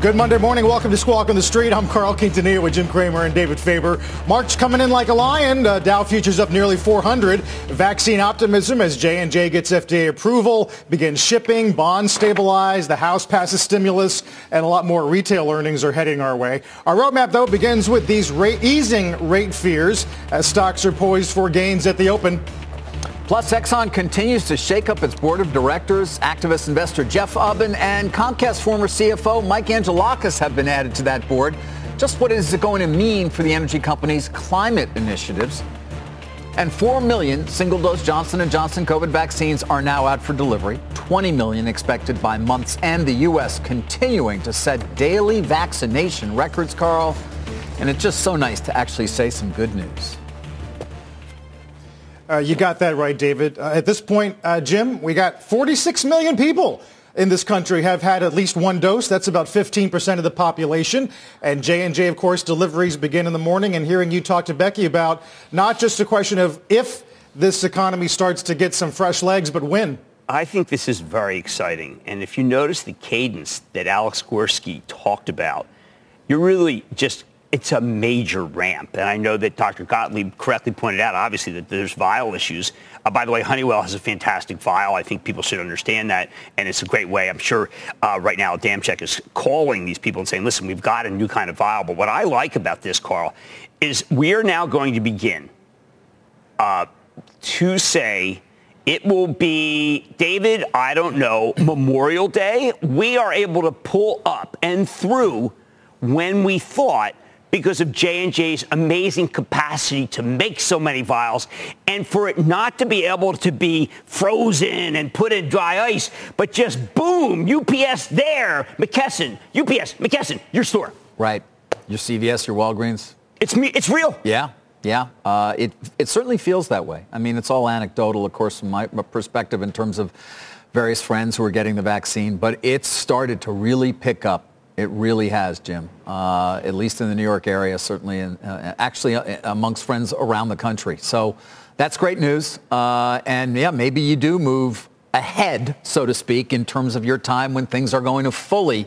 Good Monday morning. Welcome to Squawk on the Street. I'm Carl Quintanilla with Jim Cramer and David Faber. March coming in like a lion. Uh, Dow futures up nearly 400. Vaccine optimism as J&J gets FDA approval, begins shipping, bonds stabilize, the House passes stimulus, and a lot more retail earnings are heading our way. Our roadmap, though, begins with these rate, easing rate fears as stocks are poised for gains at the open. Plus, Exxon continues to shake up its board of directors. Activist investor Jeff Ubben and Comcast former CFO Mike Angelakis have been added to that board. Just what is it going to mean for the energy company's climate initiatives? And 4 million single-dose Johnson & Johnson COVID vaccines are now out for delivery. 20 million expected by month's end. The U.S. continuing to set daily vaccination records, Carl. And it's just so nice to actually say some good news. Uh, you got that right, David. Uh, at this point, uh, Jim, we got 46 million people in this country have had at least one dose. That's about 15% of the population. And J&J, of course, deliveries begin in the morning. And hearing you talk to Becky about not just a question of if this economy starts to get some fresh legs, but when. I think this is very exciting. And if you notice the cadence that Alex Gorsky talked about, you're really just it's a major ramp. And I know that Dr. Gottlieb correctly pointed out, obviously, that there's vial issues. Uh, by the way, Honeywell has a fantastic vial. I think people should understand that. And it's a great way. I'm sure uh, right now Damcheck is calling these people and saying, listen, we've got a new kind of vial. But what I like about this, Carl, is we are now going to begin uh, to say, it will be, David, I don't know, Memorial Day. We are able to pull up and through when we thought because of J&J's amazing capacity to make so many vials and for it not to be able to be frozen and put in dry ice, but just boom, UPS there, McKesson, UPS, McKesson, your store. Right. Your CVS, your Walgreens. It's me. It's real. Yeah. Yeah, uh, it, it certainly feels that way. I mean, it's all anecdotal, of course, from my perspective in terms of various friends who are getting the vaccine, but it's started to really pick up it really has, Jim. Uh, at least in the New York area, certainly, and uh, actually uh, amongst friends around the country. So that's great news. Uh, and yeah, maybe you do move ahead, so to speak, in terms of your time when things are going to fully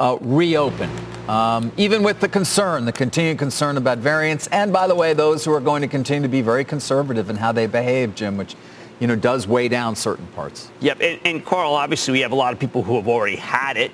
uh, reopen. Um, even with the concern, the continued concern about variants, and by the way, those who are going to continue to be very conservative in how they behave, Jim, which you know does weigh down certain parts. Yep, and, and Carl, obviously, we have a lot of people who have already had it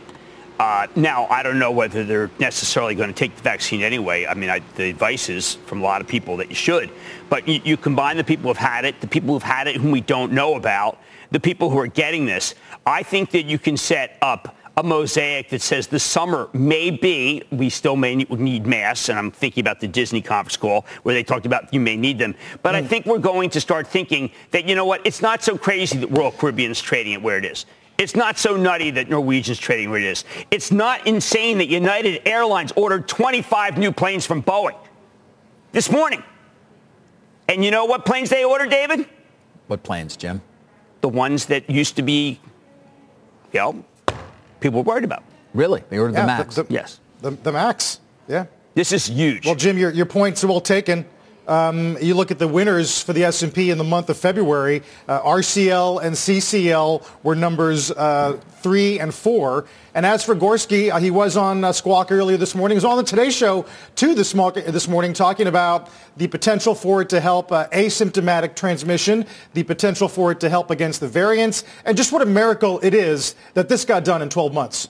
uh, now, I don't know whether they're necessarily going to take the vaccine anyway. I mean, I, the advice is from a lot of people that you should. But you, you combine the people who've had it, the people who've had it whom we don't know about, the people who are getting this. I think that you can set up a mosaic that says the summer may be, we still may need masks, and I'm thinking about the Disney conference call where they talked about you may need them. But mm. I think we're going to start thinking that, you know what, it's not so crazy that Royal Caribbean is trading it where it is. It's not so nutty that Norwegian's trading where it is. It's not insane that United Airlines ordered 25 new planes from Boeing this morning. And you know what planes they ordered, David? What planes, Jim? The ones that used to be, you know, people were worried about. Really? They ordered yeah, the MAX? The, the, yes. The, the MAX, yeah. This is huge. Well, Jim, your, your points are well taken. Um, you look at the winners for the S&P in the month of February. Uh, RCL and CCL were numbers uh, three and four. And as for Gorsky, uh, he was on uh, Squawk earlier this morning. He was on the Today Show too this, mo- this morning talking about the potential for it to help uh, asymptomatic transmission, the potential for it to help against the variants, and just what a miracle it is that this got done in 12 months.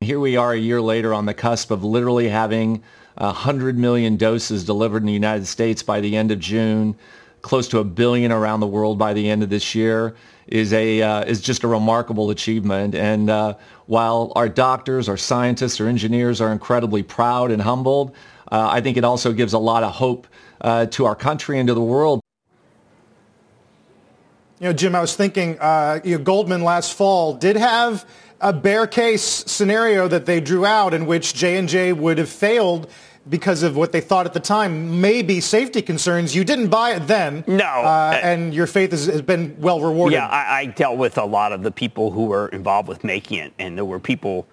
Here we are a year later on the cusp of literally having 100 million doses delivered in the United States by the end of June. close to a billion around the world by the end of this year is a uh, is just a remarkable achievement. And uh, while our doctors, our scientists, our engineers are incredibly proud and humbled, uh, I think it also gives a lot of hope uh, to our country and to the world. You know, Jim, I was thinking, uh, you know, Goldman last fall did have a bear case scenario that they drew out in which J&J would have failed because of what they thought at the time maybe safety concerns. You didn't buy it then. No. Uh, and your faith has, has, been well rewarded. Yeah, I, I dealt with a lot of the people who were involved with making it, and there were people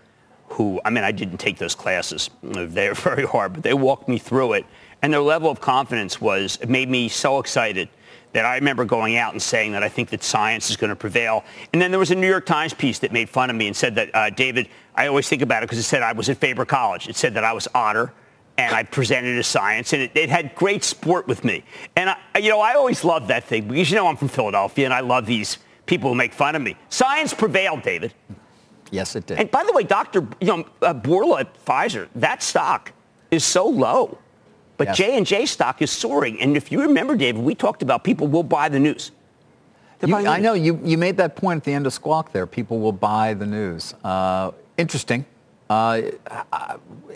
who, I mean, I didn't take those classes. They were very hard, but they walked me through it. And their level of confidence was, it made me so excited that I remember going out and saying that I think that science is going to prevail. And then there was a New York Times piece that made fun of me and said that, uh, David, I always think about it because it said I was at Faber College. It said that I was otter and I presented as science, and it, it, had great sport with me. And, I, you know, I always loved that thing because, you know, I'm from Philadelphia, and I love these people who make fun of me. Science prevailed, David. Yes, it did. And by the way, Dr. You know, uh, Bourla at Pfizer, that stock is so low. But yes. J&J stock is soaring. And if you remember, David, we talked about people will buy the news. You, I know you, you made that point at the end of Squawk there. People will buy the news. Uh, interesting. Uh,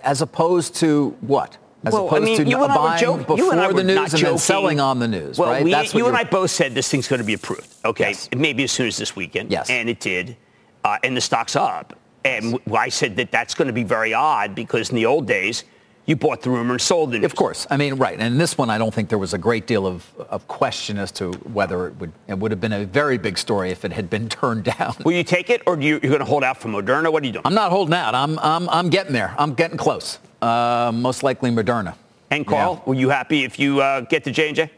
as opposed to what? As well, opposed I mean, to you and buying I were before the news and joking. then selling on the news, well, right? We, That's you and I both said this thing's going to be approved. Okay, yes. maybe as soon as this weekend. Yes, and it did, uh, and the stock's up. And. I said that that's going to be very odd because in the old days, you bought the rumor and sold it. Of course. I mean, right. And in this one, I don't think there was a great deal of, of question as to whether it would it would have been a very big story if it had been turned down. Will you take it, or do you, you're going to hold out for Moderna? What are you doing? I'm not holding out. I'm I'm I'm getting there. I'm getting close. Uh, most likely Moderna. And Carl, yeah. were you happy if you uh, get the J&J? J?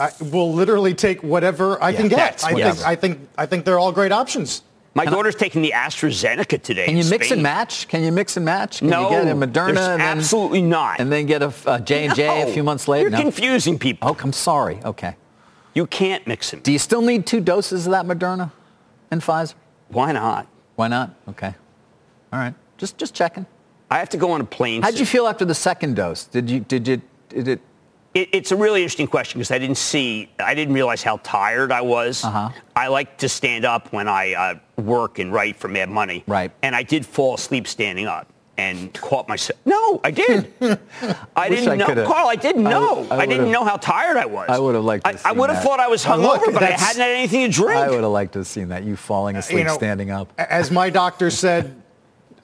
I will literally take whatever I yeah, can get. I think I think I think they're all great options. My daughter's I, taking the AstraZeneca today. Can you mix Spain. and match? Can you mix and match? Can no, you get a Moderna and then, absolutely not. And then get a J and J a few months later. You're no. confusing people. Oh, I'm sorry. Okay. You can't mix them. Do you still need two doses of that Moderna and Pfizer? Why not? Why not? Okay. All right. Just just checking. I have to go on a plane. How'd you feel after the second dose? Did you did you did it it, it's a really interesting question because I didn't see, I didn't realize how tired I was. Uh-huh. I like to stand up when I uh, work and write for Mad Money. Right. And I did fall asleep standing up and caught myself. No, I did. I didn't I know, could've, Carl. I didn't know. I, I, I didn't know how tired I was. I would have liked. To I, I would have thought I was hungover, look, but I hadn't had anything to drink. I would have liked to have seen that. You falling asleep, you know, standing up. As my doctor said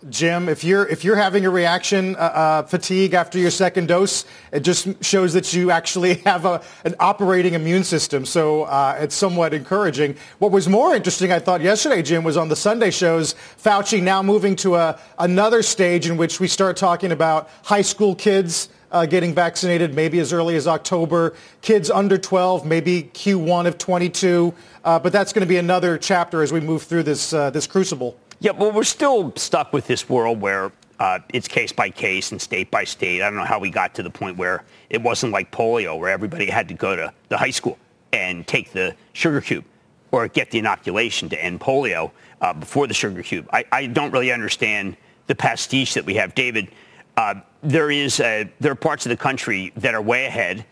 Jim, if you're if you're having a reaction uh, uh, fatigue after your second dose, it just shows that you actually have a, an operating immune system. So uh, it's somewhat encouraging. What was more interesting, I thought yesterday, Jim, was on the Sunday shows. Fauci now moving to a another stage in which we start talking about high school kids. Uh, getting vaccinated maybe as early as October. Kids under 12, maybe Q1 of 22. Uh, but that's going to be another chapter as we move through this uh, this crucible. Yeah, well, we're still stuck with this world where uh, it's case by case and state by state. I don't know how we got to the point where it wasn't like polio, where everybody had to go to the high school and take the sugar cube or get the inoculation to end polio uh, before the sugar cube. I, I, don't really understand the pastiche that we have. David, uh, there is a, there are parts of the country that are way ahead,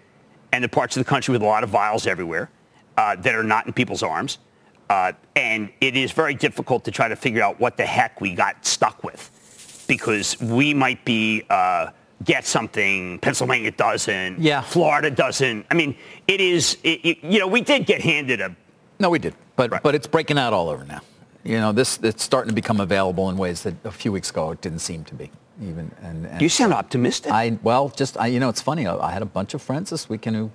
and the parts of the country with a lot of vials everywhere uh, that are not in people's arms. Uh, and it is very difficult to try to figure out what the heck we got stuck with because we might be uh, get something, Pennsylvania doesn't, yeah. Florida doesn't. I mean, it is, it, it, you know, we did get handed a. No, we did, but right. but it's breaking out all over now. You know, this it's starting to become available in ways that a few weeks ago it didn't seem to be. Even and, and you sound optimistic. I well, just I, you know, it's funny. I, I had a bunch of friends this weekend who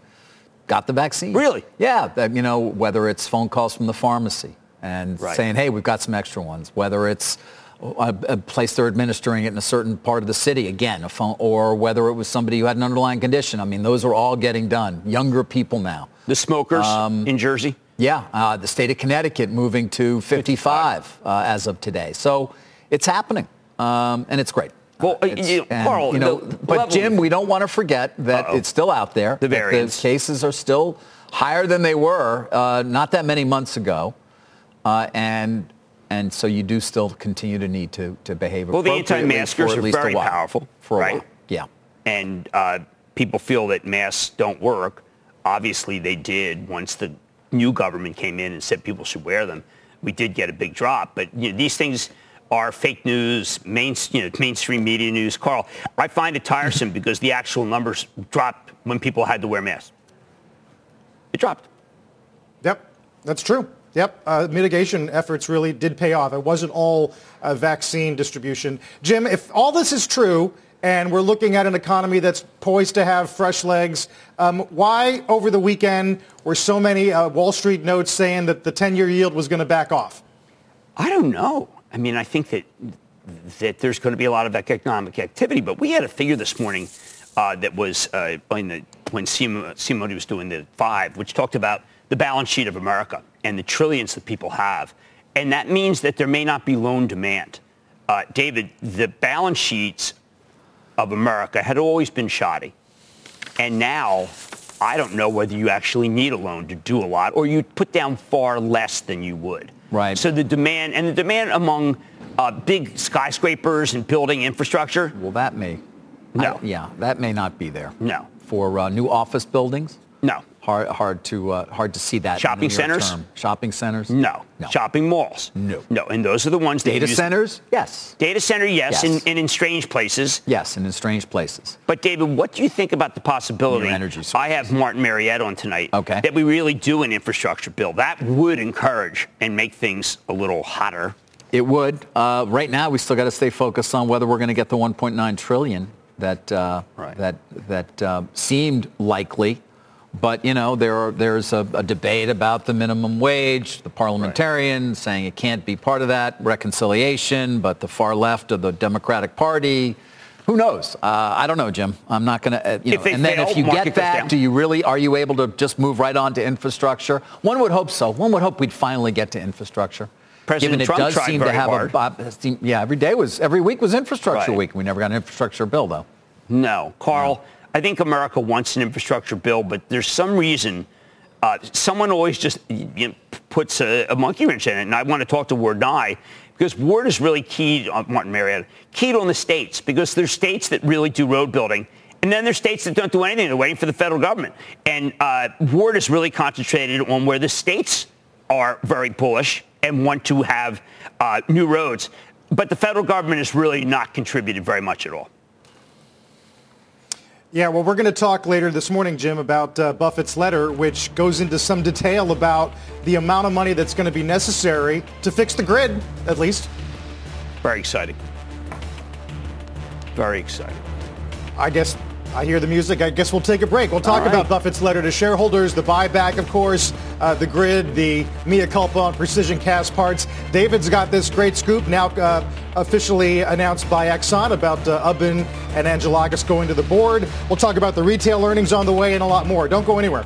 got the vaccine. Really? Yeah. That, you know, whether it's phone calls from the pharmacy and right. saying, hey, we've got some extra ones, whether it's a, a, place they're administering it in a certain part of the city, again, a phone, or whether it was somebody who had an underlying condition. I mean, those are all getting done. Younger people now. The smokers um, in Jersey? Yeah. Uh, the state of Connecticut moving to 55, 55. Uh, as of today. So it's happening, um, and it's great. Well, uh, you, and, Carl, you know, but Jim, we don't want to forget that Uh-oh. it's still out there. The variants. The cases are still higher than they were uh, not that many months ago, uh, and and so you do still continue to need to to behave well, appropriately. Well, the anti-maskers are very powerful for right? While. Yeah, and uh, people feel that masks don't work. obviously they did once the new government came in and said people should wear them. We did get a big drop, but you know, these things are fake news, main, you know, mainstream media news. Carl, I find it tiresome because the actual numbers dropped when people had to wear masks. It dropped. Yep, that's true. Yep, uh, mitigation efforts really did pay off. It wasn't all uh, vaccine distribution. Jim, if all this is true and we're looking at an economy that's poised to have fresh legs, um, why over the weekend were so many uh, Wall Street notes saying that the 10-year yield was going to back off? I don't know. I mean, I think that that there's going to be a lot of economic activity, but we had a figure this morning uh, that was uh, the, when Simone was doing the five, which talked about the balance sheet of America and the trillions that people have. And that means that there may not be loan demand. Uh, David, the balance sheets of America had always been shoddy. And now I don't know whether you actually need a loan to do a lot or you put down far less than you would. Right. So the demand and the demand among uh, big skyscrapers and building infrastructure. Well, that may. No. I, yeah, that may not be there. No. For uh, new office buildings. No. Hard, hard to uh, hard to see that. Shopping centers. Term. Shopping centers. No. no. Shopping malls. No. No. And those are the ones. Data centers. Yes. Data center. Yes. Yes. And, and in strange places. Yes, and in strange places. But David, what do you think about the possibility? New energy sources. I have Martin Marietta on tonight. Okay. That we really do an infrastructure bill that would encourage and make things a little hotter. It would. Uh, right now, we still got to stay focused on whether we're going to get the 1.9 trillion that uh, Right. that that uh, seemed likely. But you know, there are, there's a, a debate about the minimum wage. The parliamentarians saying it can't be part of that reconciliation, but the far left of the Democratic Party. Who knows? Uh, I don't know, Jim. I'm not going to. Uh, you know, and then fail, if you get that, do you really? Are you able to just move right on to infrastructure? One would hope so. One would hope we'd finally get to infrastructure. President Given Trump it does tried seem to have hard. a uh, seem- yeah, every day was every week was infrastructure Right. week. We never got an infrastructure bill though. No, Carl. I think America wants an infrastructure bill, but there's some reason uh, someone always just you know, puts a, a monkey wrench in it. And I want to talk to Ward Nye because Ward is really keyed on Martin Marietta, keyed on the states because there's states that really do road building. And then there's states that don't do anything. They're waiting for the federal government. And uh, Ward is really concentrated on where the states are very bullish and want to have uh, new roads. But the federal government has really not contributed very much at all. Yeah, well, we're going to talk later this morning, Jim, about uh, Buffett's letter, which goes into some detail about the amount of money that's going to be necessary to fix the grid, at least. Very exciting. Very exciting. I guess I hear the music. I guess we'll take a break. We'll talk right. about Buffett's letter to shareholders, the buyback, of course, uh, the grid, the mea culpa on Precision Castparts. David's got this great scoop now uh, officially announced by Exxon about uh, Ubben and Angelakis going to the board. We'll talk about the retail earnings on the way and a lot more. Don't go anywhere.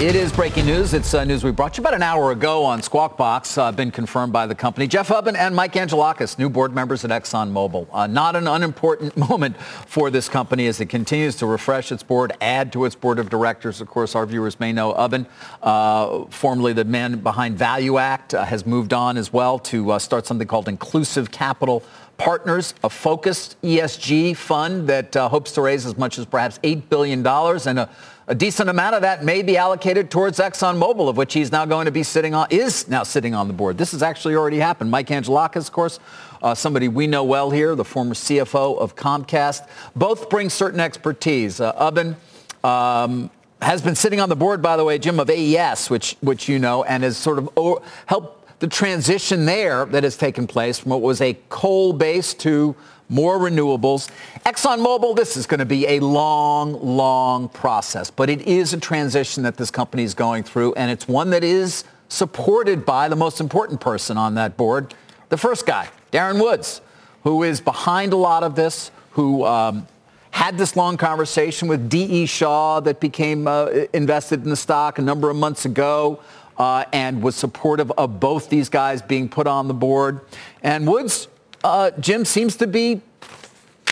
It is breaking news. It's uh, news we brought you about an hour ago on Squawk Box, uh, been confirmed by the company. Jeff Ubben and Mike Angelakis, new board members at ExxonMobil. Uh, not an unimportant moment for this company as it continues to refresh its board, add to its board of directors. Of course, our viewers may know Ubben, uh, formerly the man behind ValueAct, uh, has moved on as well to uh, start something called Inclusive Capital Partners, a focused ESG fund that uh, hopes to raise as much as perhaps $8 billion. And a, a, decent amount of that may be allocated towards ExxonMobil, of which he's now going to be sitting on, is now sitting on the board. This has actually already happened. Mike Angelakis, of course, uh, somebody we know well here, the former CFO of Comcast. Both bring certain expertise. Uh, Ubben, um, has been sitting on the board, by the way, Jim, of AES, which, which you know, and has sort of helped the transition there that has taken place from what was a coal base to more renewables. ExxonMobil, this is going to be a long, long process, but it is a transition that this company is going through, and it's one that is supported by the most important person on that board, the first guy, Darren Woods, who is behind a lot of this, who um, had this long conversation with D.E. Shaw that became uh, invested in the stock a number of months ago uh, and was supportive of both these guys being put on the board. And Woods, uh, Jim, seems to be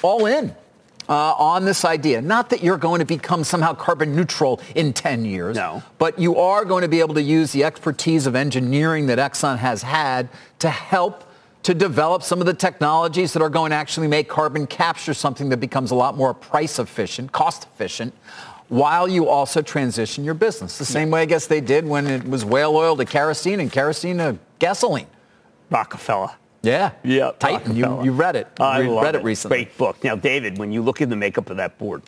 all in. Uh, on this idea. Not that you're going to become somehow carbon neutral in 10 years, no. but you are going to be able to use the expertise of engineering that Exxon has had to help to develop some of the technologies that are going to actually make carbon capture something that becomes a lot more price efficient, cost efficient, while you also transition your business. The same way I guess they did when it was whale oil to kerosene and kerosene to gasoline. Rockefeller. Yeah. Yeah. Titan. You, you read it. I read it, it recently. Great book. Now, David, when you look at the makeup of that board,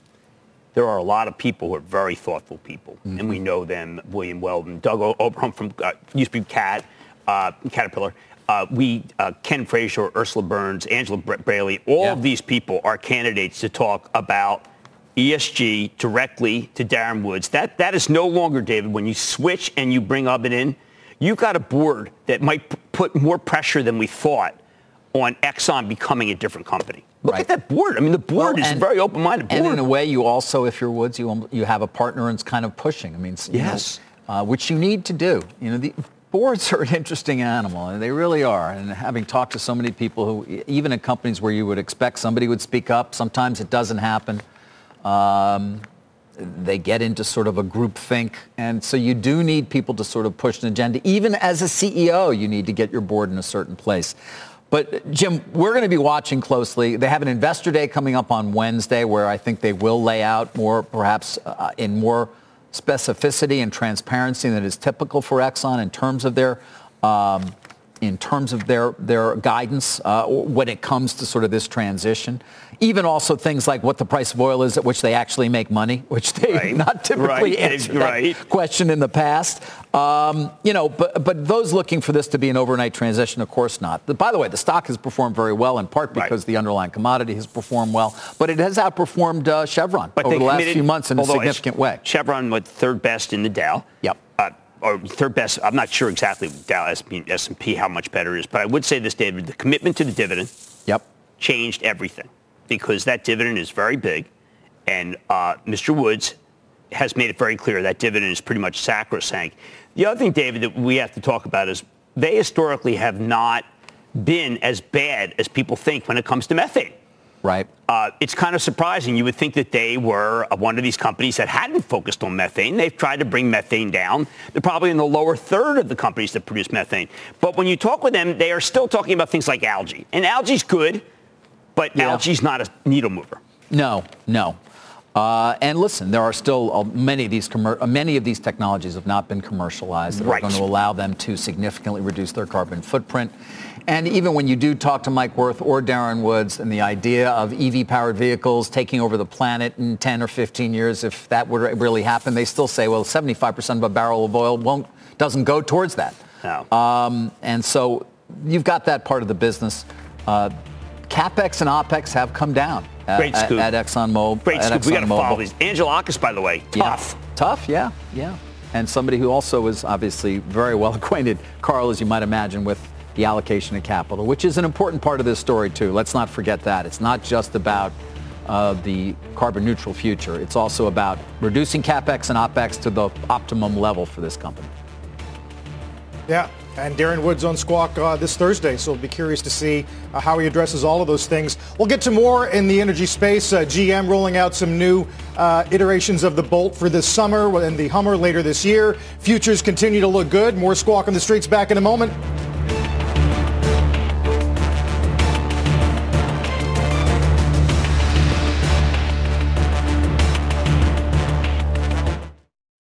there are a lot of people who are very thoughtful people, mm-hmm. and we know them. William Weldon, Doug Oberhelman from uh, used to be Cat, uh, Caterpillar. Uh, we, uh, Ken Frazier, Ursula Burns, Angela Braly, all yeah. of these people are candidates to talk about ESG directly to Darren Woods. That, that is no longer, David, when you switch and you bring Ubben in, you've got a board that might put more pressure than we thought on Exxon becoming a different company. Look right. at that board. I mean, the board well, is and, very open-minded board. And in a way, you also, if you're Woods, you, you have a partner and it's kind of pushing. I mean, yes. Know, uh, which you need to do. You know, the boards are an interesting animal, and they really are. And having talked to so many people who, even in companies where you would expect somebody would speak up, sometimes it doesn't happen. Um, they get into sort of a group think. And so you do need people to sort of push an agenda. Even as a CEO, you need to get your board in a certain place. But Jim, we're going to be watching closely. They have an investor day coming up on Wednesday where I think they will lay out more, perhaps uh, in more specificity and transparency than is typical for Exxon in terms of their um, in terms of their their guidance uh, when it comes to sort of this transition even also things like what the price of oil is at which they actually make money, which they right. not typically right. answered right. that question in the past. Um, you know, but but those looking for this to be an overnight transition, of course not. By the way, the stock has performed very well in part because right. the underlying commodity has performed well, but it has outperformed uh, Chevron but over the last few months in a significant way. Chevron was third best in the Dow. Yep. Or third best. I'm not sure exactly Dow S&P how much better it is, but I would say this, David: the commitment to the dividend. Yep. Changed everything because that dividend is very big, and uh, Mr. Woods has made it very clear that dividend is pretty much sacrosanct. The other thing, David, that we have to talk about is they historically have not been as bad as people think when it comes to methane. Right. Uh, it's kind of surprising. You would think that they were one of these companies that hadn't focused on methane. They've tried to bring methane down. They're probably in the lower third of the companies that produce methane. But when you talk with them, they are still talking about things like algae. And algae's good. But yeah. algae's not a needle mover. No, no. Uh, and listen, there are still uh, many of these uh, many of these technologies have not been commercialized that right. are going to allow them to significantly reduce their carbon footprint. And even when you do talk to Mike Wirth or Darren Woods and the idea of EV-powered vehicles taking over the planet in 10 or 15 years, if that would really happen, they still say, well, 75% of a barrel of oil won't doesn't go towards that. No. Um, and so you've got that part of the business. Uh, CapEx and OpEx have come down Great at, scoop. at ExxonMobil. Great scoop. we got to follow these. Angelakis, by the way, tough. Yeah. Tough, yeah, yeah. And somebody who also is obviously very well acquainted, Carl, as you might imagine, with the allocation of capital, which is an important part of this story too. Let's not forget that. It's not just about uh, the carbon neutral future. It's also about reducing CapEx and OpEx to the optimum level for this company. Yeah, and Darren Woods on Squawk uh, this Thursday, so we'll be curious to see uh, how he addresses all of those things. We'll get to more in the energy space. Uh, GM rolling out some new uh, iterations of the Bolt for this summer and the Hummer later this year. Futures continue to look good. More Squawk on the Streets back in a moment.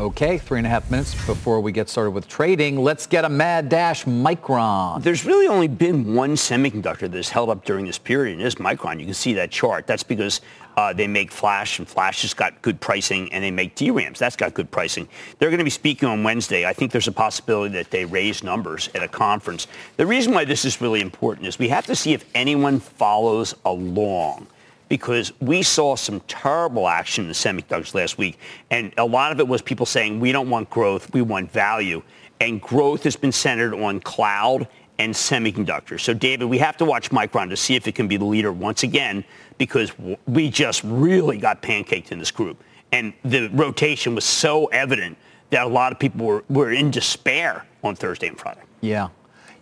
Okay, three and a half minutes before we get started with trading. Let's get a mad dash Micron. There's really only been one semiconductor that's held up during this period, and it's Micron. You can see that chart. That's because uh, they make flash, and flash has got good pricing, and they make DRAMs. That's got good pricing. They're going to be speaking on Wednesday. I think there's a possibility that they raise numbers at a conference. The reason why this is really important is we have to see if anyone follows along because we saw some terrible action in the semiconductors last week. And a lot of it was people saying, we don't want growth, we want value. And growth has been centered on cloud and semiconductors. So, David, we have to watch Micron to see if it can be the leader once again because we just really got pancaked in this group. And the rotation was so evident that a lot of people were, were in despair on Thursday and Friday. Yeah.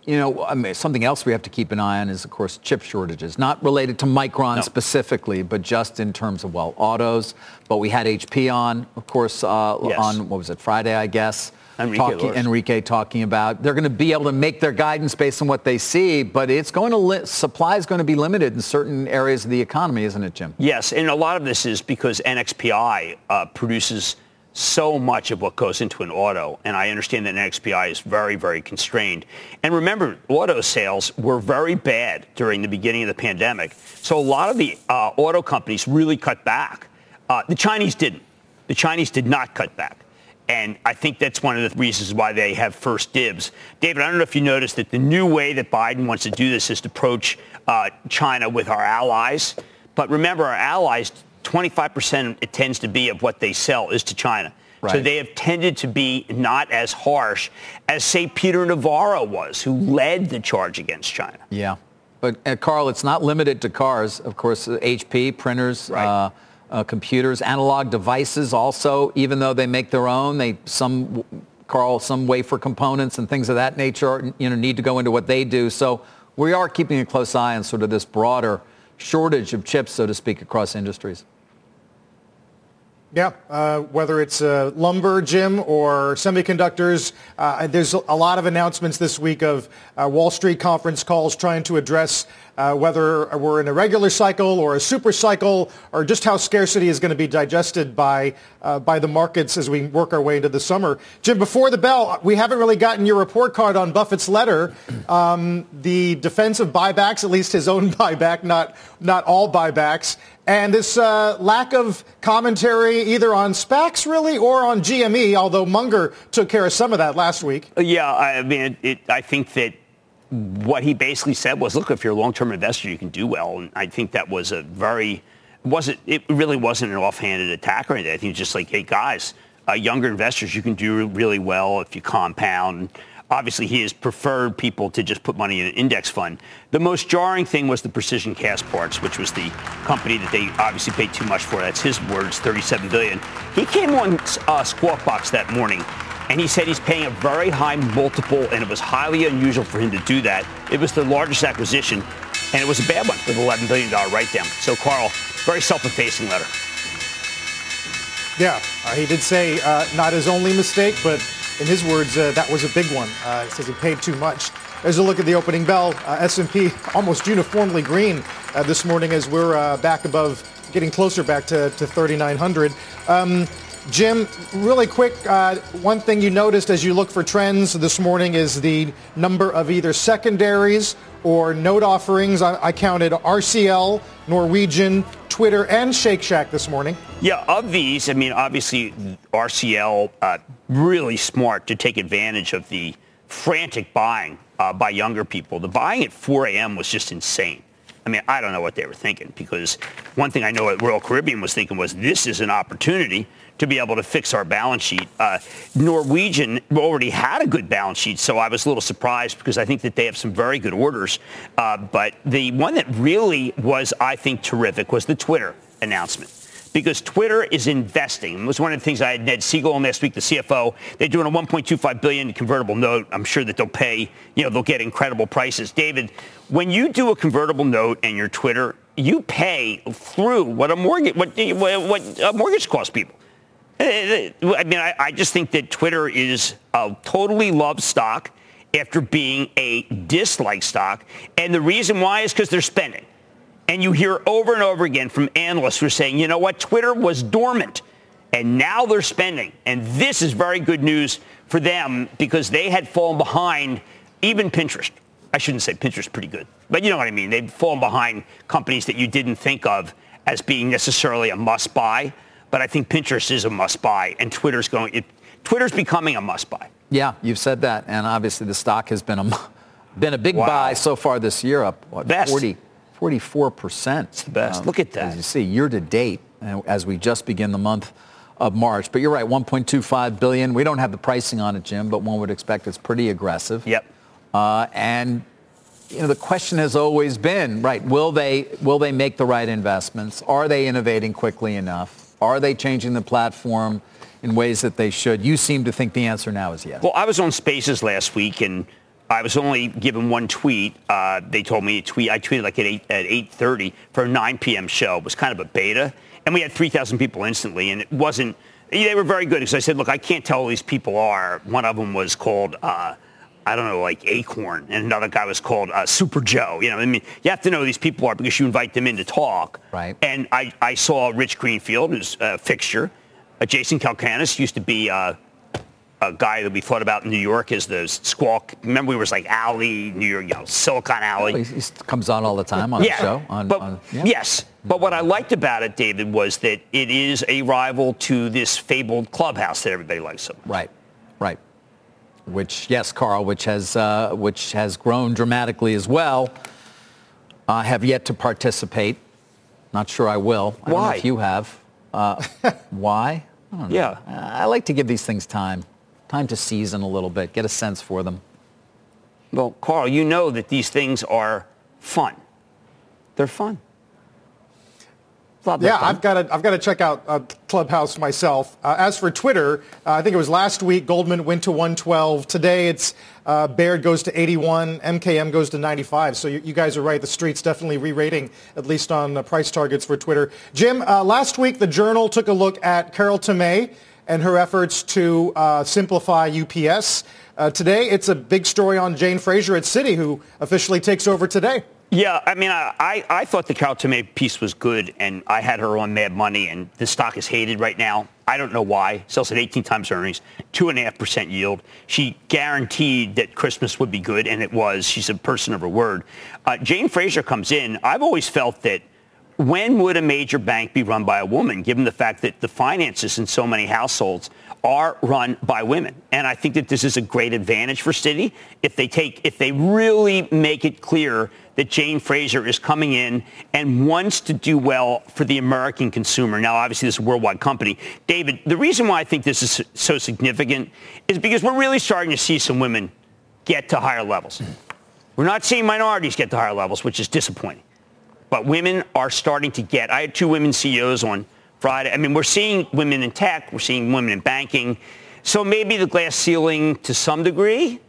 You know, I mean, something else we have to keep an eye on is, of course, chip shortages. Not related to Micron no. specifically, but just in terms of, well, autos. But we had HP on, of course, uh, yes. on, what was it, Friday, I guess. Enrique, talking, Enrique talking about they're going to be able to make their guidance based on what they see, but it's going to li- supply is going to be limited in certain areas of the economy, isn't it, Jim? Yes, and a lot of this is because NXPI uh, produces – so much of what goes into an auto, and I understand that NXPI is very, very constrained. And remember, auto sales were very bad during the beginning of the pandemic, so a lot of the uh, auto companies really cut back. Uh, the Chinese didn't. The Chinese did not cut back. And I think that's one of the reasons why they have first dibs. David, I don't know if you noticed that the new way that Biden wants to do this is to approach uh, China with our allies. But remember, our allies 25% it tends to be of what they sell is to China. Right. So they have tended to be not as harsh as, say, Peter Navarro was, who led the charge against China. Yeah. But, uh, Carl, it's not limited to cars. Of course, HP, printers, right. uh, uh, computers, analog devices also, even though they make their own, they some, Carl, some wafer components and things of that nature, you know, need to go into what they do. So we are keeping a close eye on sort of this broader shortage of chips, so to speak, across industries. Yeah, uh, whether it's uh, lumber, Jim, or semiconductors, uh, there's a lot of announcements this week of uh, Wall Street conference calls trying to address uh, whether we're in a regular cycle or a super cycle, or just how scarcity is going to be digested by uh, by the markets as we work our way into the summer. Jim, before the bell, we haven't really gotten your report card on Buffett's letter. Um, the defense of buybacks, at least his own buyback, not not all buybacks, and this uh, lack of commentary either on SPACs really or on GME, although Munger took care of some of that last week. Yeah, I mean, it, I think that what he basically said was, look, if you're a long-term investor, you can do well. And I think that was a very, wasn't, it really wasn't an offhanded attack or anything. I think just like, hey, guys, uh, younger investors, you can do really well if you compound. Obviously, he has preferred people to just put money in an index fund. The most jarring thing was the Precision Castparts, which was the company that they obviously paid too much for. That's his words, 37 billion. He came on uh, Squawk Box that morning and he said he's paying a very high multiple, and it was highly unusual for him to do that. It was the largest acquisition, and it was a bad one with $11 billion write-down. So, Carl, very self-effacing letter. Yeah, uh, he did say uh, not his only mistake, but in his words, uh, that was a big one. Uh, he says he paid too much. As a look at the opening bell, uh, S&P almost uniformly green uh, this morning as we're back above, getting closer back to, to 3,900. Um, Jim, really quick, uh, one thing you noticed as you look for trends this morning is the number of either secondaries or note offerings. I, I counted RCL, Norwegian, Twitter, and Shake Shack this morning. Yeah, of these, I mean, obviously RCL, uh, really smart to take advantage of the frantic buying uh, by younger people. The buying at 4 a.m. was just insane. I mean, I don't know what they were thinking because one thing I know what Royal Caribbean was thinking was this is an opportunity to be able to fix our balance sheet. Uh, Norwegian already had a good balance sheet, so I was a little surprised because I think that they have some very good orders. Uh, but the one that really was, I think, terrific was the Twitter announcement because Twitter is investing. It was one of the things I had Ned Segal on last week, the CFO. They're doing a 1.25 billion convertible note. I'm sure that they'll pay, you know, they'll get incredible prices. David, when you do a convertible note and your Twitter, you pay through what a mortgage what, what a mortgage costs people. Uh, uh, I mean, I, I just think that Twitter is a totally loved stock after being a dislike stock. And the reason why is because they're spending. And you hear over and over again from analysts who are saying, you know what, Twitter was dormant and now they're spending. And this is very good news for them because they had fallen behind even Pinterest. I shouldn't say Pinterest is pretty good, but you know what I mean. They've fallen behind companies that you didn't think of as being necessarily a must buy. But I think Pinterest is a must buy and Twitter's going, it, Twitter's becoming a must buy. Yeah, you've said that. And obviously the stock has been a, been a big wow. buy so far this year up, what, Best. 40, 44%. It's the best. Um, Look at that. As you see, year to date, as we just begin the month of March. But you're right, 1.25 billion. We don't have the pricing on it, Jim, but one would expect it's pretty aggressive. Yep. Uh, and you know, the question has always been, right, will they, will they make the right investments? Are they innovating quickly enough? Are they changing the platform in ways that they should? You seem to think the answer now is yes. Well, I was on Spaces last week, and I was only given one tweet. Uh, they told me to tweet. I tweeted like at 8, at 8.30 for a 9 p.m. show. It was kind of a beta. And we had 3,000 people instantly. And it wasn't, they were very good because I said, look, I can't tell who these people are. One of them was called, uh, I don't know, like Acorn. And another guy was called uh, Super Joe. You know, I mean, you have to know who these people are because you invite them in to talk. Right. And I, I saw Rich Greenfield, who's a fixture. Uh, Jason Calacanis used to be uh, a guy that we thought about in New York as the squawk. Remember, we was like Alley, New York, you know, Silicon Alley. Well, he, comes on all the time on yeah, the show. On, but, on, yeah. Yes, but what I liked about it, David, was that it is a rival to this fabled clubhouse that everybody likes so much. Right, right. Which, yes, Carl, which has uh, which has grown dramatically as well. I uh, have yet to participate. Not sure I will. I why? if you have. Uh, why? I yeah. I like to give these things time time to season a little bit, get a sense for them. Well, Carl, you know that these things are fun. They're fun. Yeah, I've got to I've got to check out uh, Clubhouse myself. Uh, as for Twitter, uh, I think it was last week Goldman went to 112. Today it's uh, Baird goes to 81, MKM goes to 95. So you, you, guys are right. The street's definitely re-rating at least on price targets for Twitter. Jim, uh, last week the Journal took a look at Carol Tomé and her efforts to uh, simplify UPS. Uh, today, it's a big story on Jane Fraser at Citi, who officially takes over today. Yeah, I mean, I, I, thought the Carol Tomé piece was good, and I had her on Mad Money, and the stock is hated right now. I don't know why. Sells at 18 times earnings, 2.5% yield. She guaranteed that Christmas would be good, and it was. She's a person of her word. Uh, Jane Fraser comes in. I've always felt that when would a major bank be run by a woman, given the fact that the finances in so many households are run by women? And I think that this is a great advantage for Citi if they take, if they really make it clear that Jane Fraser is coming in and wants to do well for the American consumer. Now, obviously, this is a worldwide company. David, the reason why I think this is so significant is because we're really starting to see some women get to higher levels. We're not seeing minorities get to higher levels, which is disappointing. But women are starting to get. I had two women CEOs on Friday. I mean, we're seeing women in tech. We're seeing women in banking. So maybe the glass ceiling, to some degree,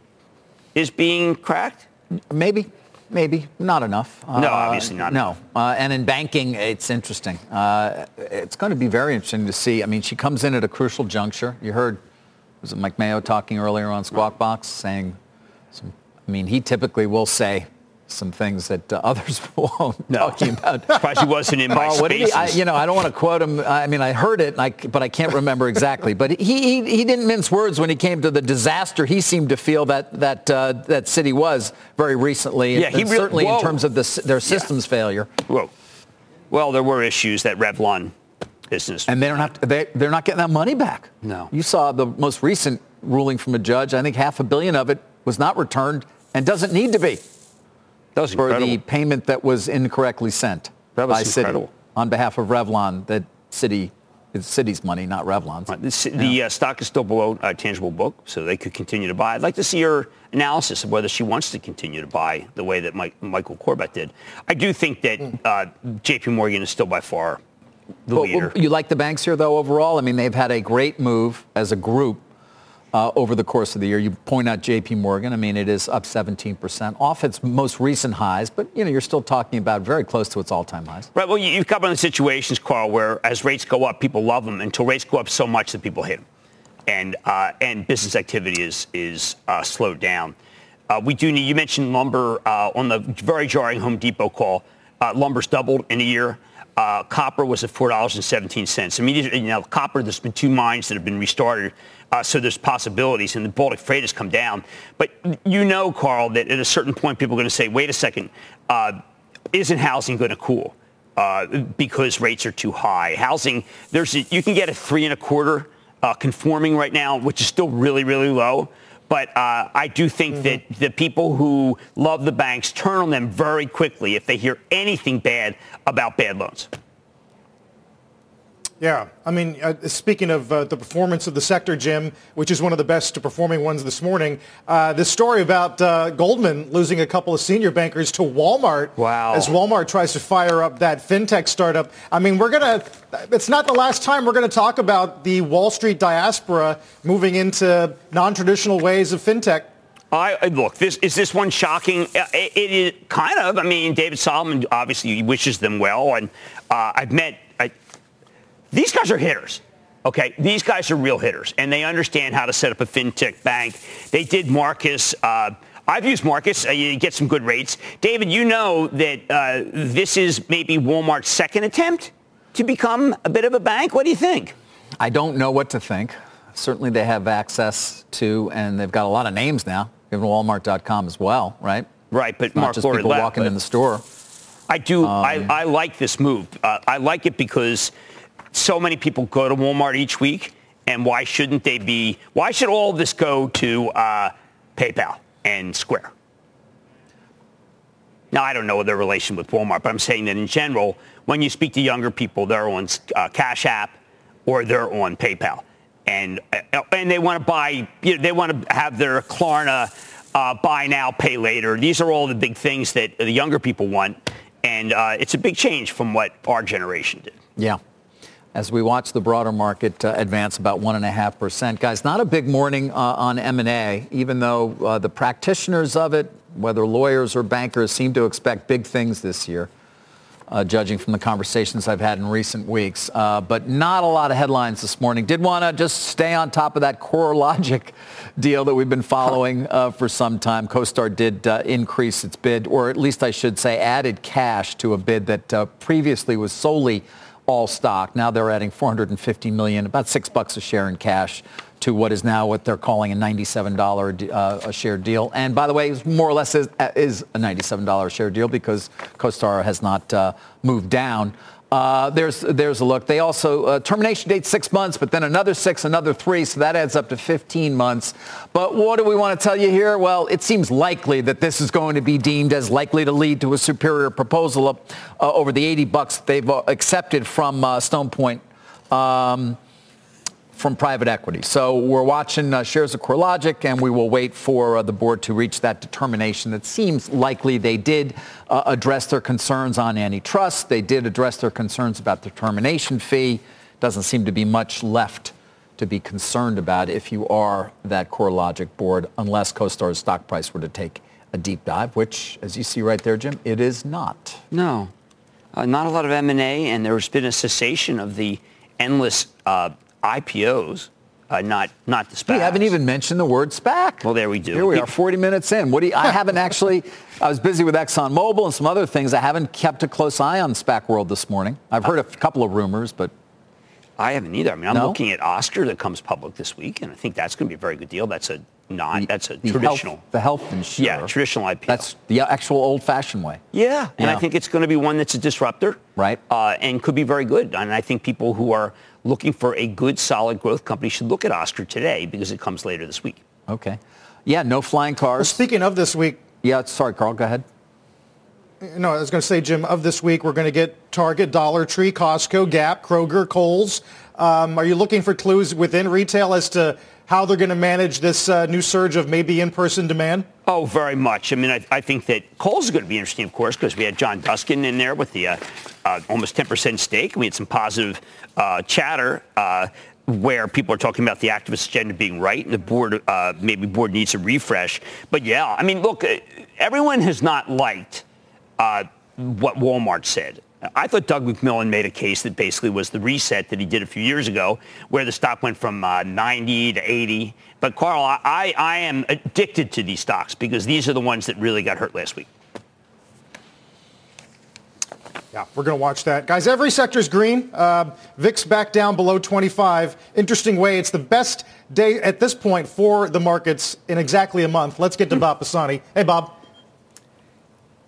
is being cracked. Maybe. Maybe not enough. No, uh, obviously not. No, uh, and in banking, it's interesting. Uh, it's going to be very interesting to see. I mean, she comes in at a crucial juncture. You heard, was it Mike Mayo talking earlier on Squawk Box, saying, some, I mean, he typically will say some things that uh, others won't no. talking about. Probably he wasn't in my oh, spaces. I, you know, I don't want to quote him. I mean, I heard it, I, but I can't remember exactly. But he, he, he didn't mince words when he came to the disaster he seemed to feel that that uh, that Citi was very recently. Yeah, he re- certainly whoa. in terms of the, their systems yeah. failure. Whoa. Well, there were issues that Revlon business. And they don't have to, they, they're not getting that money back. No. You saw the most recent ruling from a judge. I think half a billion of it was not returned and doesn't need to be. For incredible. the payment that was incorrectly sent that was by incredible. Citi on behalf of Revlon. That Citi it's Citi's money, not Revlon's. Right. The, the yeah. uh, stock is still below uh, tangible book, so they could continue to buy. I'd like to see her analysis of whether she wants to continue to buy the way that Mike, Michael Corbat did. I do think that uh, J.P. Morgan is still by far the leader. You like the banks here, though, overall? I mean, they've had a great move as a group uh, over the course of the year. You point out J.P. Morgan. I mean, it is up 17% off its most recent highs, but, you know, you're still talking about very close to its all-time highs. Right. Well, you- you've got one of the situations, Carl, where as rates go up, people love them until rates go up so much that people hate them, and uh, and business activity is is uh, slowed down. Uh, we do need. You mentioned lumber uh, on the very jarring Home Depot call. Uh, lumber's doubled in a year. Uh, copper was at four dollars and seventeen cents. I mean, these you know, copper. There's been two mines that have been restarted, uh, so there's possibilities, and the Baltic freight has come down. But you know, Carl, that at a certain point, people are going to say, "Wait a second, uh, isn't housing going to cool?" uh, because rates are too high. Housing, there's you can get a three and a quarter uh, conforming right now, which is still really, really low. But uh, I do think that the people who love the banks turn on them very quickly if they hear anything bad about bad loans. Yeah, I mean, uh, speaking of uh, the performance of the sector, Jim, which is one of the best performing ones this morning, uh, this story about uh, Goldman losing a couple of senior bankers to Walmart. Wow. As Walmart tries to fire up that fintech startup. I mean, we're gonna. It's not the last time we're gonna talk about the Wall Street diaspora moving into non-traditional ways of fintech. I look. This is this one shocking. Uh, It, it is kind of. I mean, David Solomon obviously wishes them well, and uh, I've met. These guys are hitters. Okay, these guys are real hitters, and they understand how to set up a fintech bank. They did Marcus. Uh, I've used Marcus. Uh, you get some good rates. David, you know that uh, this is maybe Walmart's second attempt to become a bit of a bank. What do you think? I don't know what to think. Certainly they have access to, and they've got a lot of names now, even Walmart.com as well, right? Right, but Not Mark just already people left, walking in the store. I do. Um, I, I like this move. Uh, I like it because so many people go to Walmart each week, and why shouldn't they be? Why should all of this go to uh, PayPal and Square? Now, I don't know their relation with Walmart, but I'm saying that in general, when you speak to younger people, they're on uh, Cash App or they're on PayPal, and uh, and they want to buy. You know, they want to have their Klarna uh, buy now, pay later. These are all the big things that the younger people want, and uh, it's a big change from what our generation did. Yeah. As we watch the broader market uh, advance about 1.5%. Guys, not a big morning uh, on M&A, even though uh, the practitioners of it, whether lawyers or bankers, seem to expect big things this year, uh, judging from the conversations I've had in recent weeks. Uh, but not a lot of headlines this morning. Did want to just stay on top of that CoreLogic deal that we've been following uh, for some time. CoStar did increase its bid, or at least I should say added cash to a bid that previously was solely all stock. Now they're adding 450 million, about six bucks a share in cash to what is now what they're calling a $97 uh, a share deal. And by the way, it's more or less is, is a $97 share deal because CoStar has not uh, moved down. Uh, there's there's a look. They also uh, termination date six months, but then another six, another three, so that adds up to 15 months. But what do we want to tell you here? Well, it seems likely that this is going to be deemed as likely to lead to a superior proposal uh, over the 80 bucks that they've uh, accepted from uh, Stone Point. Um, from private equity. So we're watching uh, shares of CoreLogic, and we will wait for uh, the board to reach that determination. It seems likely they did uh, address their concerns on antitrust. They did address their concerns about the termination fee. Doesn't seem to be much left to be concerned about if you are that CoreLogic board, unless CoStar's stock price were to take a deep dive, which, as you see right there, Jim, it is not. No, uh, not a lot of M&A, and there's been a cessation of the endless uh, IPOs, uh, not not the SPACs. We haven't even mentioned the word SPAC. Well, there we do. Here we are, 40 minutes in. What do you, I haven't actually, I was busy with ExxonMobil and some other things. I haven't kept a close eye on SPAC world this morning. I've heard a couple of rumors, but I haven't either. I mean, I'm No? looking at Oscar that comes public this week, and I think that's going to be a very good deal. That's a non. that's a the traditional. health, the health insurer. yeah, traditional IPO. That's the actual old-fashioned way. Yeah, and Yeah. I think it's going to be one that's a disruptor, Right. Uh, and could be very good. And I think people who are looking for a good, solid growth company should look at Oscar today because it comes later this week. Okay. Yeah, no flying Well, cars. speaking of this week, Yeah, sorry, Carl, go ahead. No, I was going to say, Jim, of this week, we're going to get Target, Dollar Tree, Costco, Gap, Kroger, Kohl's. Um, are you looking for clues within retail as to how they're going to manage this uh, new surge of maybe in-person demand? Oh, very much. I mean, I, I think that is going to be interesting, of course, because we had John Duskin in there with the uh, uh, almost 10% stake. We had some positive uh, chatter uh, where people are talking about the activist agenda being right and the board, uh, maybe board needs a refresh. But yeah, I mean, look, everyone has not liked what Walmart said. I thought Doug McMillon made a case that basically was the reset that he did a few years ago, where the stock went from uh, 90 to 80. But Carl, I, I am addicted to these stocks because these are the ones that really got hurt last week. Yeah, we're going to watch that. Guys, every sector is green. Uh, VIX back down below 25. Interesting way. It's the best day at this point for the markets in exactly a month. Let's get to Bob Pisani. Hey, Bob.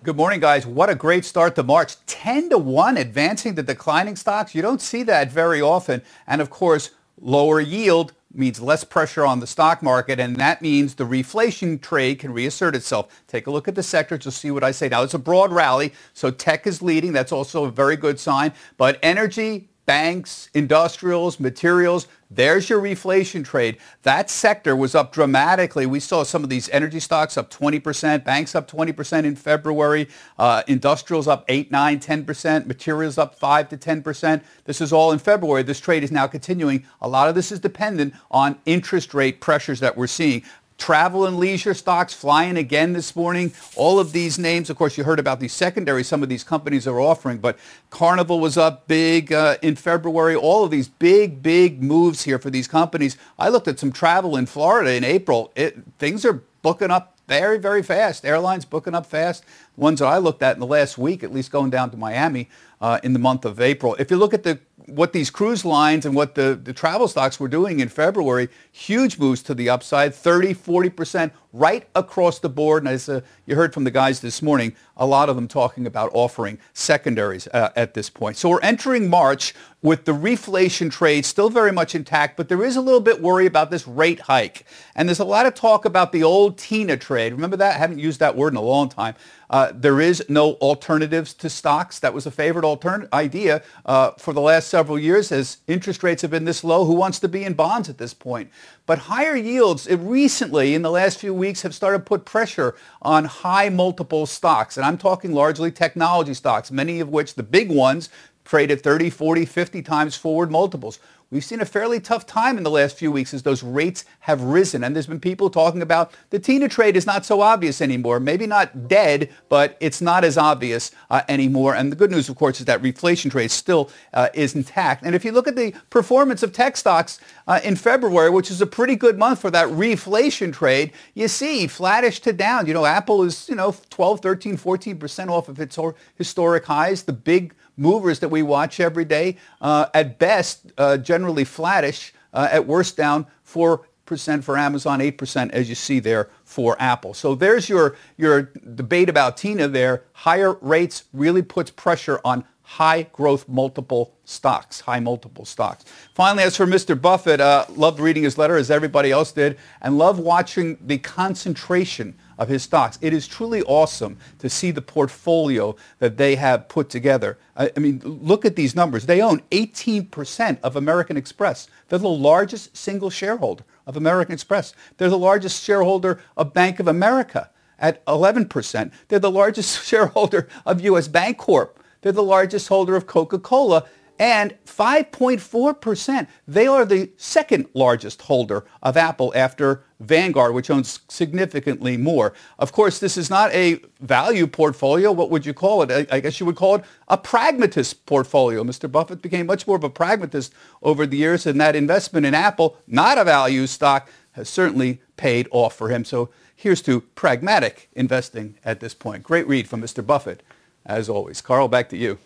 Good morning, guys. What a great start to March. 10 to 1 advancing the declining stocks. You don't see that very often. And of course, lower yield means less pressure on the stock market, and that means the reflation trade can reassert itself. Take a look at the sectors. You'll see what I say. Now, it's a broad rally, so tech is leading. That's also a very good sign. But energy, banks, industrials, materials, there's your reflation trade. That sector was up dramatically. We saw some of these energy stocks up 20%, banks up 20% in February, uh, industrials up 8, 9, 10%, materials up 5 to 10%. This is all in February. This trade is now continuing. A lot of this is dependent on interest rate pressures that we're seeing. Travel and leisure stocks flying again this morning. All of these names, of course, you heard about these secondaries some of these companies are offering, but Carnival was up big uh, in February. All of these big, big moves here for these companies. I looked at some travel in Florida in April. It, things are booking up very, very fast. Airlines booking up fast. Ones that I looked at in the last week, at least going down to Miami uh, in the month of April. If you look at the what these cruise lines and what the, the travel stocks were doing in February, huge moves to the upside, 30, 40% right across the board. And as uh, you heard from the guys this morning, a lot of them talking about offering secondaries uh, at this point. So we're entering March with the reflation trade still very much intact, but there is a little bit worry about this rate hike. And there's a lot of talk about the old TINA trade. Remember that? I haven't used that word in a long time. Uh, there is no alternatives to stocks. That was a favorite altern- idea uh, for the last several years as interest rates have been this low. Who wants to be in bonds at this point? But higher yields recently in the last few weeks have started to put pressure on high multiple stocks. And I'm talking largely technology stocks, many of which the big ones trade at 30, 40, 50 times forward multiples. We've seen a fairly tough time in the last few weeks as those rates have risen. And there's been people talking about the TINA trade is not so obvious anymore. Maybe not dead, but it's not as obvious uh, anymore. And the good news, of course, is that reflation trade still uh, is intact. And if you look at the performance of tech stocks uh, in February, which is a pretty good month for that reflation trade, you see flattish to down. You know, Apple is, you know, 12, 13, 14% off of its historic highs. The big movers that we watch every day, uh, at best, uh, generally flattish, uh, at worst down 4% for Amazon, 8% as you see there for Apple. So there's your, your debate about Tina there. Higher rates really puts pressure on high growth multiple stocks, high multiple stocks. Finally, as for Mr. Buffett, uh, loved reading his letter as everybody else did, and loved watching the concentration of his stocks. It is truly awesome to see the portfolio that they have put together. I, I mean, look at these numbers. They own 18% of American Express. They're the largest single shareholder of American Express. They're the largest shareholder of Bank of America at 11%. They're the largest shareholder of U.S. Bancorp. They're the largest holder of Coca-Cola and 5.4%. They are the second largest holder of Apple after Vanguard, which owns significantly more. Of course, this is not a value portfolio. What would you call it? I, guess you would call it a pragmatist portfolio. Mr. Buffett became much more of a pragmatist over the years, and that investment in Apple, not a value stock, has certainly paid off for him. So here's to pragmatic investing at this point. Great read from Mr. Buffett, as always. Carl, back to you.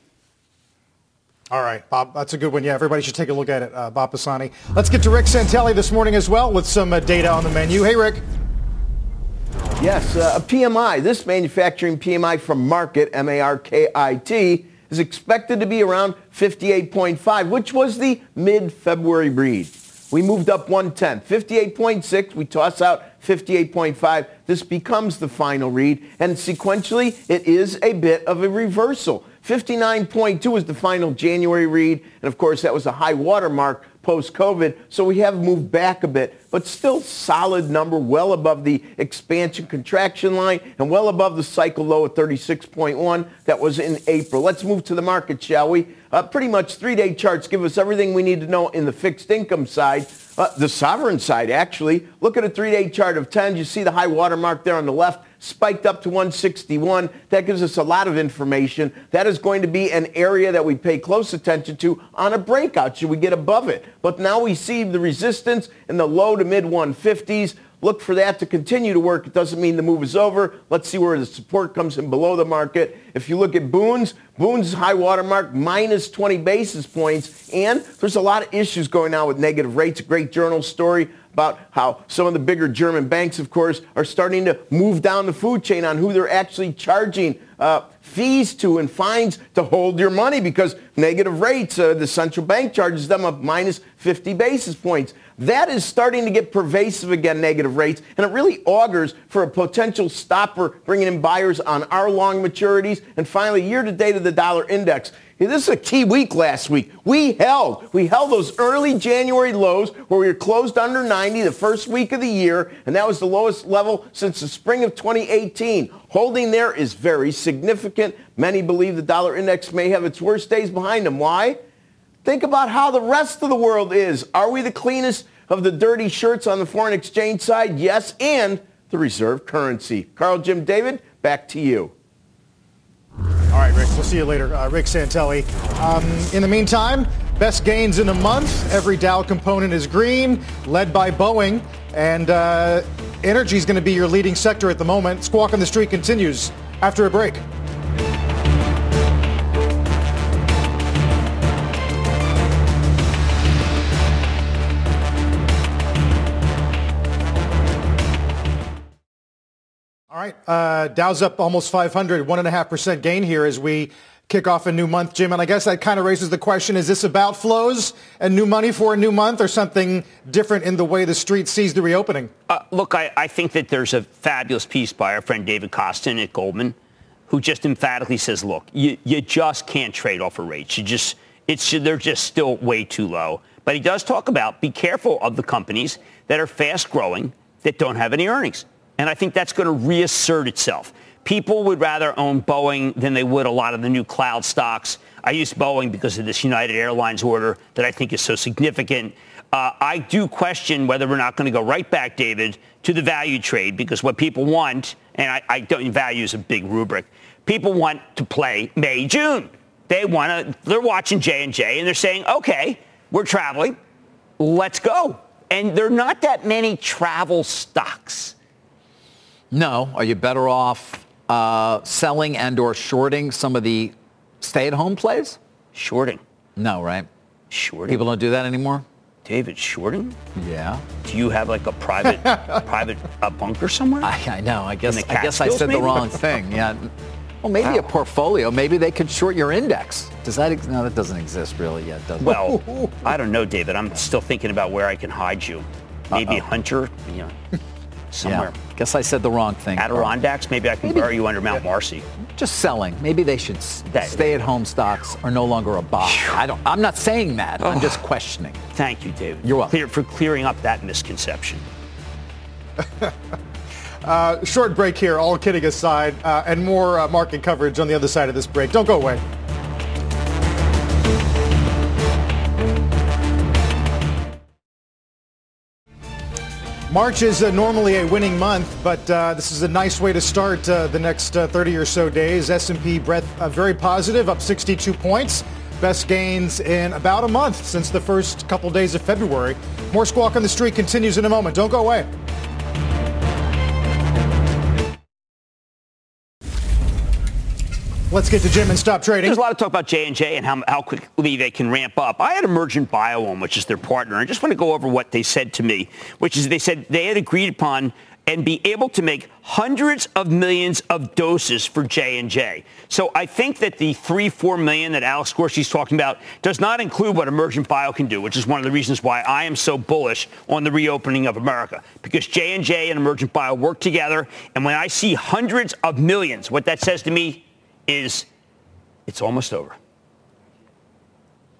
All right, Bob, that's a good one. Yeah, everybody should take a look at it, uh, Bob Pisani. Let's get to Rick Santelli this morning as well with some uh, data on the menu. Hey, Rick. Yes, uh, a PMI. This manufacturing PMI from Markit, M-A-R-K-I-T, is expected to be around 58.5, which was the mid-February read. We moved up one tenth, 58.6. We toss out 58.5. This becomes the final read, and sequentially, it is a bit of a reversal. 59.2 is the final January read, and of course that was a high water mark post-COVID. So we have moved back a bit, but still solid number, well above the expansion contraction line and well above the cycle low at 36.1 that was in April. Let's move to the market, shall we? Uh, pretty much three-day charts give us everything we need to know in the fixed income side. Uh, the sovereign side, actually. Look at a three-day chart of 10. You see the high water mark there on the left spiked up to 161. That gives us a lot of information. That is going to be an area that we pay close attention to on a breakout should we get above it. But now we see the resistance in the low to mid 150s. Look for that to continue to work. It doesn't mean the move is over. Let's see where the support comes in below the market. If you look at Bunds, Bunds high water mark minus 20 basis points. And there's a lot of issues going on with negative rates. Great journal story about how some of the bigger German banks, of course, are starting to move down the food chain on who they're actually charging uh, fees to and fines to hold your money because negative rates, uh, the central bank charges them a minus 50 basis points. That is starting to get pervasive again, negative rates, and it really augurs for a potential stopper bringing in buyers on our long maturities. And finally, year to date of the dollar index. This is a key week last week. We held. We held those early January lows where we were closed under 90 the first week of the year, and that was the lowest level since the spring of 2018. Holding there is very significant. Many believe the dollar index may have its worst days behind them. Why? Think about how the rest of the world is. Are we the cleanest of the dirty shirts on the foreign exchange side? Yes, and the reserve currency. Carl, Jim, David, back to you. All right, Rick. We'll see you later. Uh, Rick Santelli. Um, in the meantime, best gains in a month. Every Dow component is green, led by Boeing. And uh, energy is going to be your leading sector at the moment. Squawk on the Street continues after a break. All right, uh, Dow's up almost 500, one and a half percent gain here as we kick off a new month, Jim. And I guess that kind of raises the question: Is this about flows and new money for a new month, or something different in the way the street sees the reopening? Uh, look, I, I, think that there's a fabulous piece by our friend David Kostin at Goldman, who just emphatically says, "Look, you, you just can't trade off of rates. You just it's they're just still way too low." But he does talk about be careful of the companies that are fast growing that don't have any earnings. And I think that's going to reassert itself. People would rather own Boeing than they would a lot of the new cloud stocks. I use Boeing because of this United Airlines order that I think is so significant. Uh, I do question whether we're not going to go right back, David, to the value trade because what people want, and I, I don't value is a big rubric. People want to play May, June. They want to. They're watching J and J, and they're saying, "Okay, we're traveling. Let's go." And there are not that many travel stocks. No. Are you better off uh, selling and or shorting some of the stay-at-home plays? Shorting. No, right? Shorting. People don't do that anymore? David, shorting? Yeah. Do you have like a private private uh, bunker somewhere? I, I know. I guess I guess I said maybe? the wrong thing. Yeah. Well, maybe wow. a portfolio. Maybe they could short your index. Does that? Ex- no, that doesn't exist really yet, does it? Well, I don't know, David. I'm still thinking about where I can hide you. Maybe Uh-oh. Hunter. You know somewhere. Yeah. Guess I said the wrong thing. Adirondacks, maybe I can maybe, bury you under Mount Marcy. Just selling. Maybe they should that, stay-at-home stocks are no longer a buy. I don't. I'm not saying that. Oh. I'm just questioning. Thank you, David. You're welcome. Clear, for clearing up that misconception. uh, short break here, all kidding aside, uh, and more uh, market coverage on the other side of this break. Don't go away. March is uh, normally a winning month, but uh, this is a nice way to start uh, the next uh, 30 or so days. S&P breadth uh, very positive, up 62 points. Best gains in about a month since the first couple days of February. More Squawk on the Street continues in a moment. Don't go away. Let's get to Jim and stop trading. There's a lot of talk about J&J and how, how quickly they can ramp up. I had Emergent Bio which is their partner. I just want to go over what they said to me, which is they said they had agreed upon and be able to make hundreds of millions of doses for J&J. So I think that the 3, 4 million that Alex is talking about does not include what Emergent Bio can do, which is one of the reasons why I am so bullish on the reopening of America. Because J&J and Emergent Bio work together, and when I see hundreds of millions, what that says to me is it's almost over.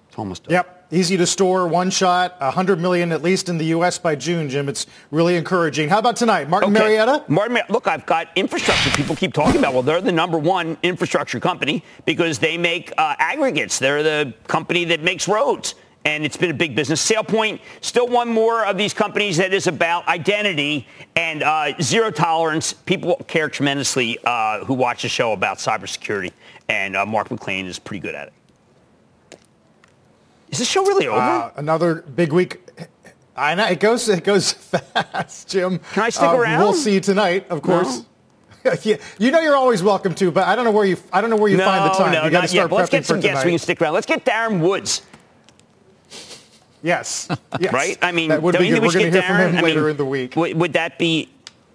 It's almost over. Yep. easy to store, one shot, 100 million at least in the U.S. by June, Jim. It's really encouraging. How about tonight? Martin Okay. Marietta? Martin, Mar- look, I've got infrastructure. People keep talking about. Well, they're the number one infrastructure company because they make uh, aggregates. They're the company that makes roads, and it's been a big business. SailPoint, still one more of these companies that is about identity and uh, zero tolerance. People care tremendously uh, who watch the show about cybersecurity, and uh, Mark McClain is pretty good at it. Is this show really over? Uh, another big week. I know it goes. It goes fast, Jim. Can I stick Uh, around? We'll see you tonight, of course. yeah, you know you're always welcome to, but I don't know where you. I don't know where you no, find the time. no, you got to not yet. start But let's get some guests. We can stick around. Let's get Darren Woods. Yes. yes. right? I mean, that would don't be you good. think We're we going should to get hear from Darren? him I later mean, in the week. Would, would that be?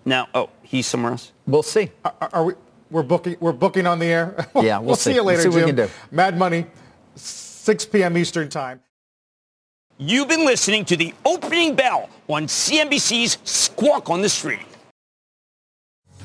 No. Oh, he's somewhere else. We'll see. Are, are we? We're booking. We're booking on the air. Yeah, we'll see. see. you We'll later, see what we Jim. can do. Mad Money, 6 p.m. Eastern Time. You've been listening to the opening bell on CNBC's Squawk on the Street.